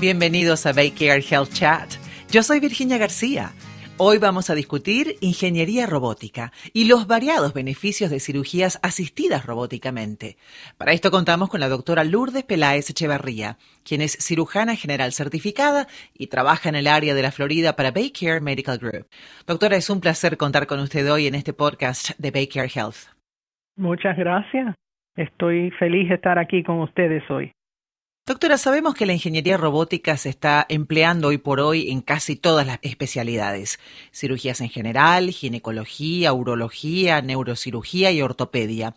Bienvenidos a Baycare Health Chat. Yo soy Virginia García. Hoy vamos a discutir ingeniería robótica y los variados beneficios de cirugías asistidas robóticamente. Para esto contamos con la doctora Lourdes Peláez Echevarría, quien es cirujana general certificada y trabaja en el área de la Florida para Baycare Medical Group. Doctora, es un placer contar con usted hoy en este podcast de Baycare Health. Muchas gracias. Estoy feliz de estar aquí con ustedes hoy. Doctora, sabemos que la ingeniería robótica se está empleando hoy por hoy en casi todas las especialidades. Cirugías en general, ginecología, urología, neurocirugía y ortopedia.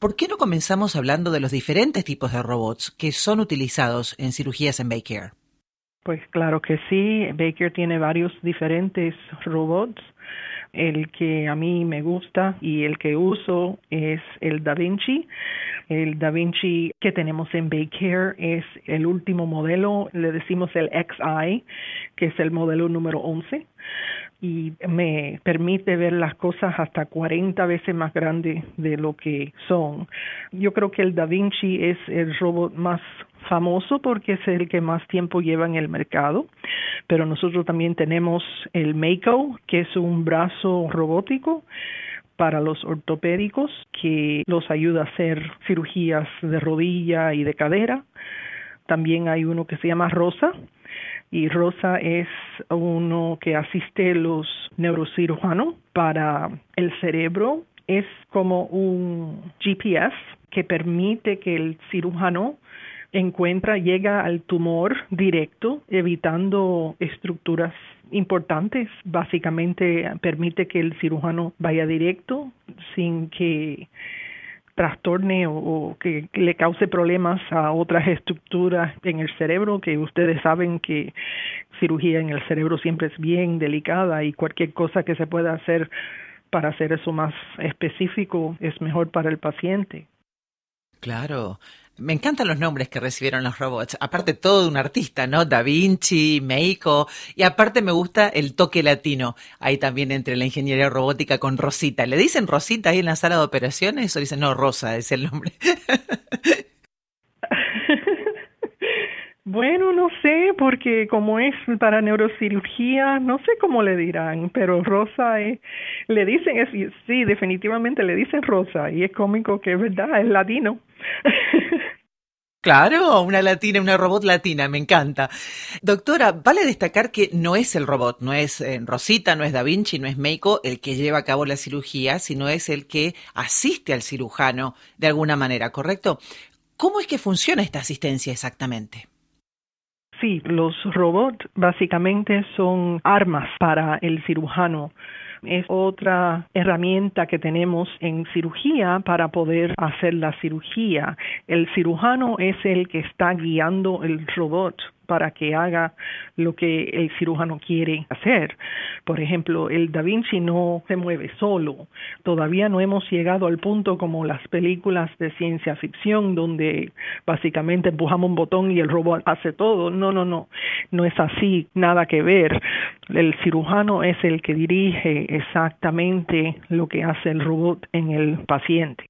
¿Por qué no comenzamos hablando de los diferentes tipos de robots que son utilizados en cirugías en Baycare? Pues claro que sí, Baker tiene varios diferentes robots. El que a mí me gusta y el que uso es el Da Vinci. El Da Vinci que tenemos en Baycare es el último modelo, le decimos el XI, que es el modelo número 11 y me permite ver las cosas hasta 40 veces más grandes de lo que son. Yo creo que el Da Vinci es el robot más famoso porque es el que más tiempo lleva en el mercado, pero nosotros también tenemos el Mako, que es un brazo robótico para los ortopédicos que los ayuda a hacer cirugías de rodilla y de cadera. También hay uno que se llama Rosa y Rosa es uno que asiste a los neurocirujanos para el cerebro. Es como un GPS que permite que el cirujano encuentra, llega al tumor directo, evitando estructuras importantes. Básicamente permite que el cirujano vaya directo sin que trastorne o, que le cause problemas a otras estructuras en el cerebro, que ustedes saben que cirugía en el cerebro siempre es bien delicada y cualquier cosa que se pueda hacer para hacer eso más específico es mejor para el paciente. Claro. Me encantan los nombres que recibieron los robots. Aparte todo un artista, ¿no? Da Vinci, Meiko. Y aparte me gusta el toque latino. Ahí también entre la ingeniería robótica con Rosita. ¿Le dicen Rosita ahí en la sala de operaciones o dicen no, Rosa es el nombre? Bueno, no sé, porque como es para neurocirugía, no sé cómo le dirán, pero Rosa es, le dicen, es, sí, definitivamente le dicen Rosa, y es cómico que es verdad, es latino. Claro, una latina, una robot latina, me encanta. Doctora, vale destacar que no es el robot, no es eh, Rosita, no es Da Vinci, no es Meiko el que lleva a cabo la cirugía, sino es el que asiste al cirujano de alguna manera, ¿correcto? ¿Cómo es que funciona esta asistencia exactamente? Sí, los robots básicamente son armas para el cirujano es otra herramienta que tenemos en cirugía para poder hacer la cirugía. El cirujano es el que está guiando el robot para que haga lo que el cirujano quiere hacer. Por ejemplo, el Da Vinci no se mueve solo. Todavía no hemos llegado al punto como las películas de ciencia ficción donde básicamente empujamos un botón y el robot hace todo. No, no, no. No es así, nada que ver. El cirujano es el que dirige exactamente lo que hace el robot en el paciente.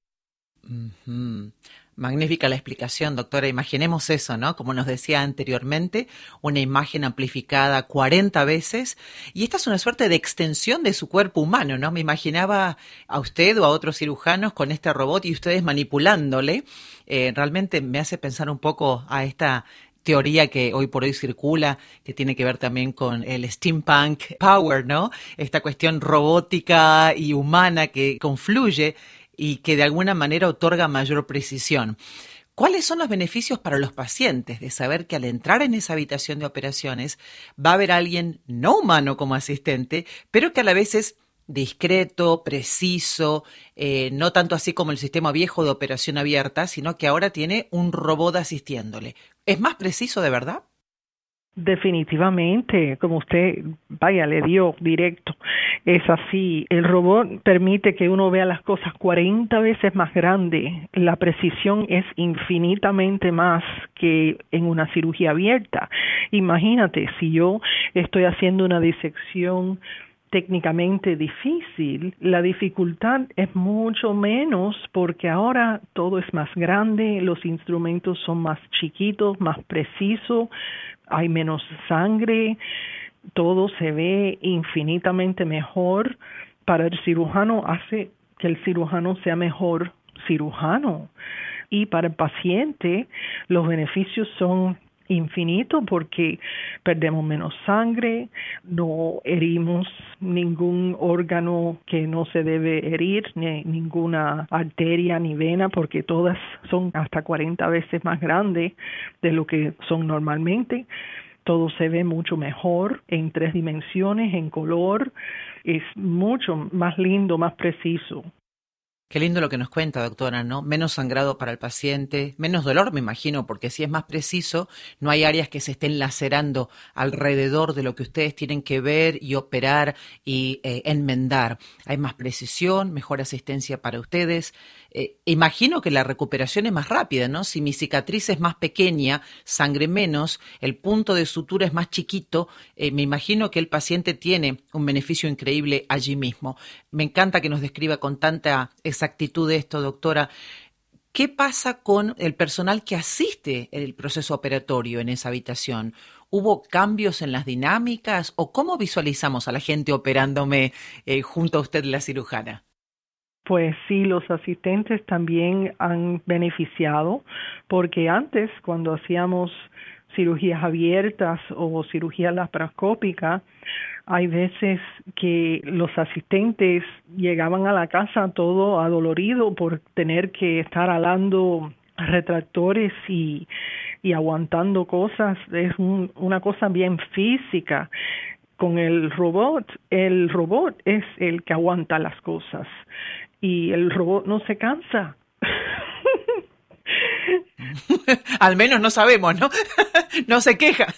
Magnífica la explicación, doctora. Imaginemos eso, ¿no? Como nos decía anteriormente, una imagen amplificada 40 veces. Y esta es una suerte de extensión de su cuerpo humano, ¿no? Me imaginaba a usted o a otros cirujanos con este robot y ustedes manipulándole. Eh, realmente me hace pensar un poco a esta teoría que hoy por hoy circula, que tiene que ver también con el steampunk power, ¿no? Esta cuestión robótica y humana que confluye y que de alguna manera otorga mayor precisión. ¿Cuáles son los beneficios para los pacientes de saber que al entrar en esa habitación de operaciones va a haber alguien no humano como asistente, pero que a la vez es discreto, preciso, eh, no tanto así como el sistema viejo de operación abierta, sino que ahora tiene un robot asistiéndole? ¿Es más preciso de verdad? Definitivamente, como usted, vaya, le dio directo. Es así. El robot permite que uno vea las cosas 40 veces más grande. La precisión es infinitamente más que en una cirugía abierta. Imagínate, si yo estoy haciendo una disección técnicamente difícil, la dificultad es mucho menos porque ahora todo es más grande, los instrumentos son más chiquitos, más precisos, hay menos sangre, todo se ve infinitamente mejor. Para el cirujano hace que el cirujano sea mejor cirujano. Y para el paciente los beneficios son infinito porque perdemos menos sangre, no herimos ningún órgano que no se debe herir, ni ninguna arteria ni vena, porque todas son hasta 40 veces más grandes de lo que son normalmente. Todo se ve mucho mejor en tres dimensiones, en color, es mucho más lindo, más preciso. Qué lindo lo que nos cuenta, doctora, ¿no? Menos sangrado para el paciente, menos dolor, me imagino, porque si es más preciso, no hay áreas que se estén lacerando alrededor de lo que ustedes tienen que ver y operar y eh, enmendar. Hay más precisión, mejor asistencia para ustedes. Eh, imagino que la recuperación es más rápida, ¿no? Si mi cicatriz es más pequeña, sangre menos, el punto de sutura es más chiquito, eh, me imagino que el paciente tiene un beneficio increíble allí mismo. Me encanta que nos describa con tanta exactitud esto, doctora. ¿Qué pasa con el personal que asiste el proceso operatorio en esa habitación? ¿Hubo cambios en las dinámicas o cómo visualizamos a la gente operándome eh, junto a usted, la cirujana? Pues sí, los asistentes también han beneficiado porque antes cuando hacíamos cirugías abiertas o cirugía laparoscópica, hay veces que los asistentes llegaban a la casa todo adolorido por tener que estar alando retractores y, y aguantando cosas. Es una cosa bien física. Con el robot, el robot es el que aguanta las cosas y el robot no se cansa. Al menos no sabemos, ¿no? no se queja.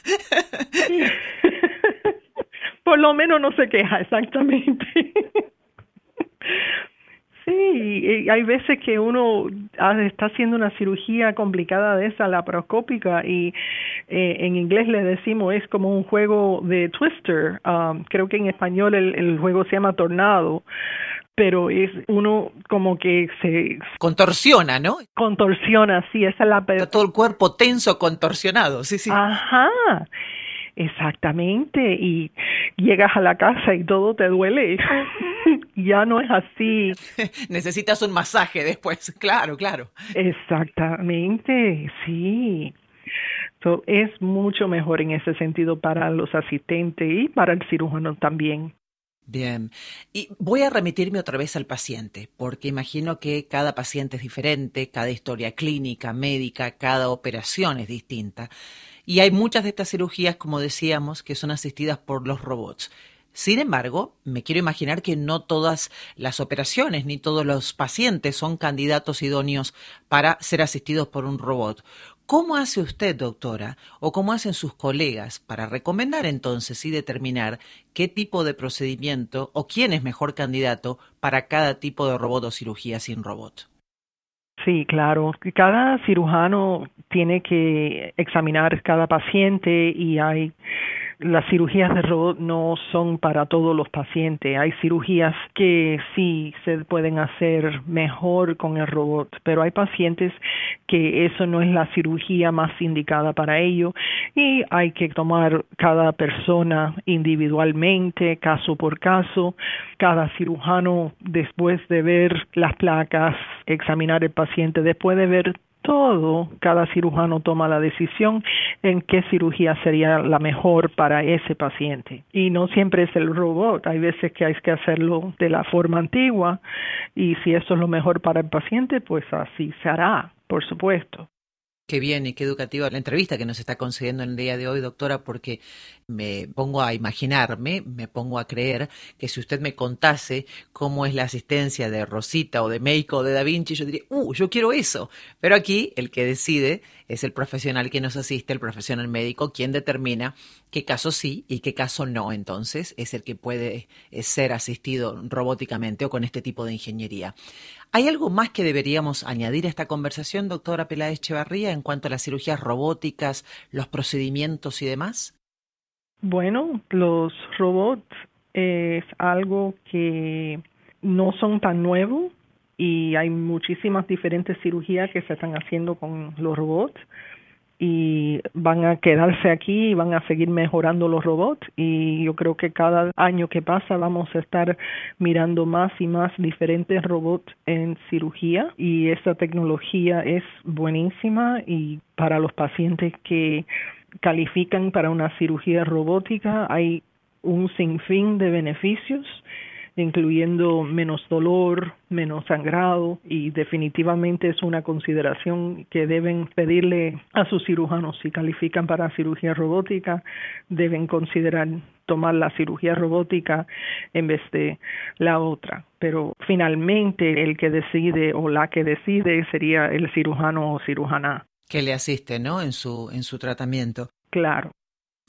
Por lo menos no se queja, exactamente. Sí, hay veces que uno está haciendo una cirugía complicada de esa laparoscópica y eh, en inglés le decimos es como un juego de twister. Um, creo que en español el, el juego se llama tornado pero es uno como que se contorsiona, ¿no? Contorsiona, sí, esa es la todo el cuerpo tenso, contorsionado, sí, sí. Ajá. Exactamente, y llegas a la casa y todo te duele. ya no es así. Necesitas un masaje después, claro, claro. Exactamente, sí. es mucho mejor en ese sentido para los asistentes y para el cirujano también. Bien, y voy a remitirme otra vez al paciente, porque imagino que cada paciente es diferente, cada historia clínica, médica, cada operación es distinta. Y hay muchas de estas cirugías, como decíamos, que son asistidas por los robots. Sin embargo, me quiero imaginar que no todas las operaciones ni todos los pacientes son candidatos idóneos para ser asistidos por un robot. ¿Cómo hace usted, doctora, o cómo hacen sus colegas para recomendar entonces y determinar qué tipo de procedimiento o quién es mejor candidato para cada tipo de robot o cirugía sin robot? Sí, claro. Cada cirujano tiene que examinar cada paciente y hay las cirugías de robot no son para todos los pacientes. Hay cirugías que sí se pueden hacer mejor con el robot, pero hay pacientes que eso no es la cirugía más indicada para ello y hay que tomar cada persona individualmente, caso por caso. Cada cirujano, después de ver las placas, examinar el paciente, después de ver todo, cada cirujano toma la decisión en qué cirugía sería la mejor para ese paciente. Y no siempre es el robot, hay veces que hay que hacerlo de la forma antigua y si eso es lo mejor para el paciente, pues así se hará, por supuesto. Qué bien y qué educativa la entrevista que nos está concediendo en el día de hoy, doctora, porque me pongo a imaginarme, me pongo a creer que si usted me contase cómo es la asistencia de Rosita o de Meiko o de Da Vinci, yo diría, uh, yo quiero eso. Pero aquí el que decide es el profesional que nos asiste, el profesional médico, quien determina qué caso sí y qué caso no. Entonces es el que puede eh, ser asistido robóticamente o con este tipo de ingeniería. ¿Hay algo más que deberíamos añadir a esta conversación, doctora Peláez Echevarría, en cuanto a las cirugías robóticas, los procedimientos y demás? Bueno, los robots es algo que no son tan nuevos y hay muchísimas diferentes cirugías que se están haciendo con los robots. Y van a quedarse aquí y van a seguir mejorando los robots. Y yo creo que cada año que pasa vamos a estar mirando más y más diferentes robots en cirugía. Y esta tecnología es buenísima y para los pacientes que califican para una cirugía robótica hay un sinfín de beneficios incluyendo menos dolor, menos sangrado y definitivamente es una consideración que deben pedirle a sus cirujanos si califican para cirugía robótica, deben considerar tomar la cirugía robótica en vez de la otra. Pero finalmente el que decide o la que decide sería el cirujano o cirujana. Que le asiste, ¿no? En su, en su tratamiento. Claro.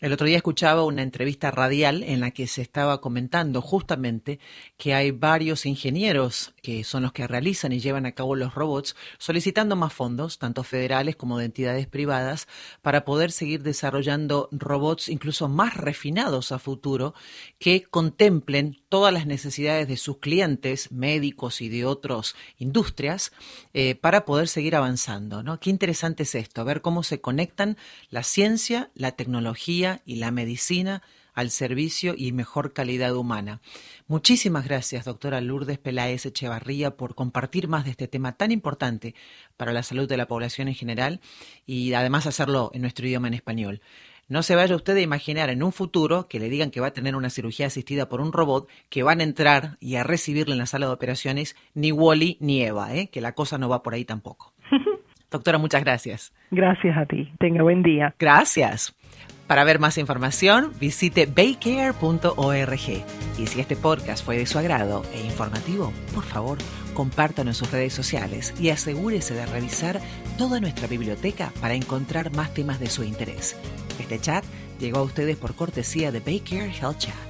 El otro día escuchaba una entrevista radial en la que se estaba comentando justamente que hay varios ingenieros que son los que realizan y llevan a cabo los robots solicitando más fondos, tanto federales como de entidades privadas, para poder seguir desarrollando robots incluso más refinados a futuro que contemplen todas las necesidades de sus clientes, médicos y de otras industrias, eh, para poder seguir avanzando. ¿no? Qué interesante es esto, ver cómo se conectan la ciencia, la tecnología, y la medicina al servicio y mejor calidad humana. Muchísimas gracias, doctora Lourdes Peláez Echevarría, por compartir más de este tema tan importante para la salud de la población en general y además hacerlo en nuestro idioma en español. No se vaya usted a imaginar en un futuro que le digan que va a tener una cirugía asistida por un robot, que van a entrar y a recibirle en la sala de operaciones ni Wally ni Eva, ¿eh? que la cosa no va por ahí tampoco. Doctora, muchas gracias. Gracias a ti. Tenga buen día. Gracias. Para ver más información, visite baycare.org. Y si este podcast fue de su agrado e informativo, por favor, compártanos en sus redes sociales y asegúrese de revisar toda nuestra biblioteca para encontrar más temas de su interés. Este chat llegó a ustedes por cortesía de Baycare Health Chat.